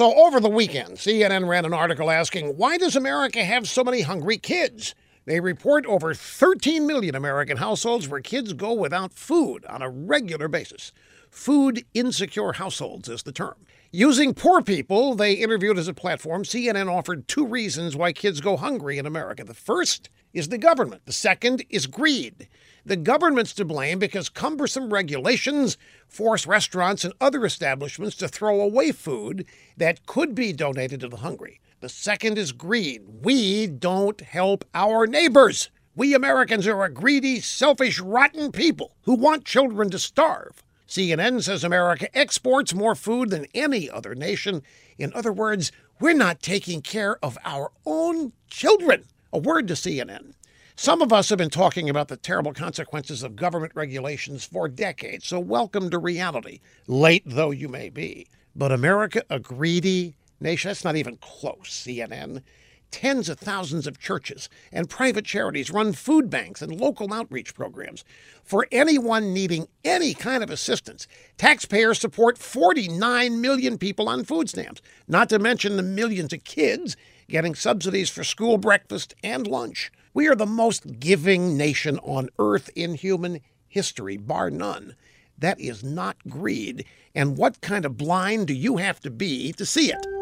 So, over the weekend, CNN ran an article asking, Why does America have so many hungry kids? They report over 13 million American households where kids go without food on a regular basis. Food insecure households is the term. Using poor people they interviewed as a platform, CNN offered two reasons why kids go hungry in America. The first is the government, the second is greed. The government's to blame because cumbersome regulations force restaurants and other establishments to throw away food that could be donated to the hungry. The second is greed. We don't help our neighbors. We Americans are a greedy, selfish, rotten people who want children to starve. CNN says America exports more food than any other nation. In other words, we're not taking care of our own children. A word to CNN. Some of us have been talking about the terrible consequences of government regulations for decades, so welcome to reality, late though you may be. But America, a greedy nation, that's not even close, CNN. Tens of thousands of churches and private charities run food banks and local outreach programs. For anyone needing any kind of assistance, taxpayers support 49 million people on food stamps, not to mention the millions of kids getting subsidies for school breakfast and lunch. We are the most giving nation on earth in human history, bar none. That is not greed. And what kind of blind do you have to be to see it?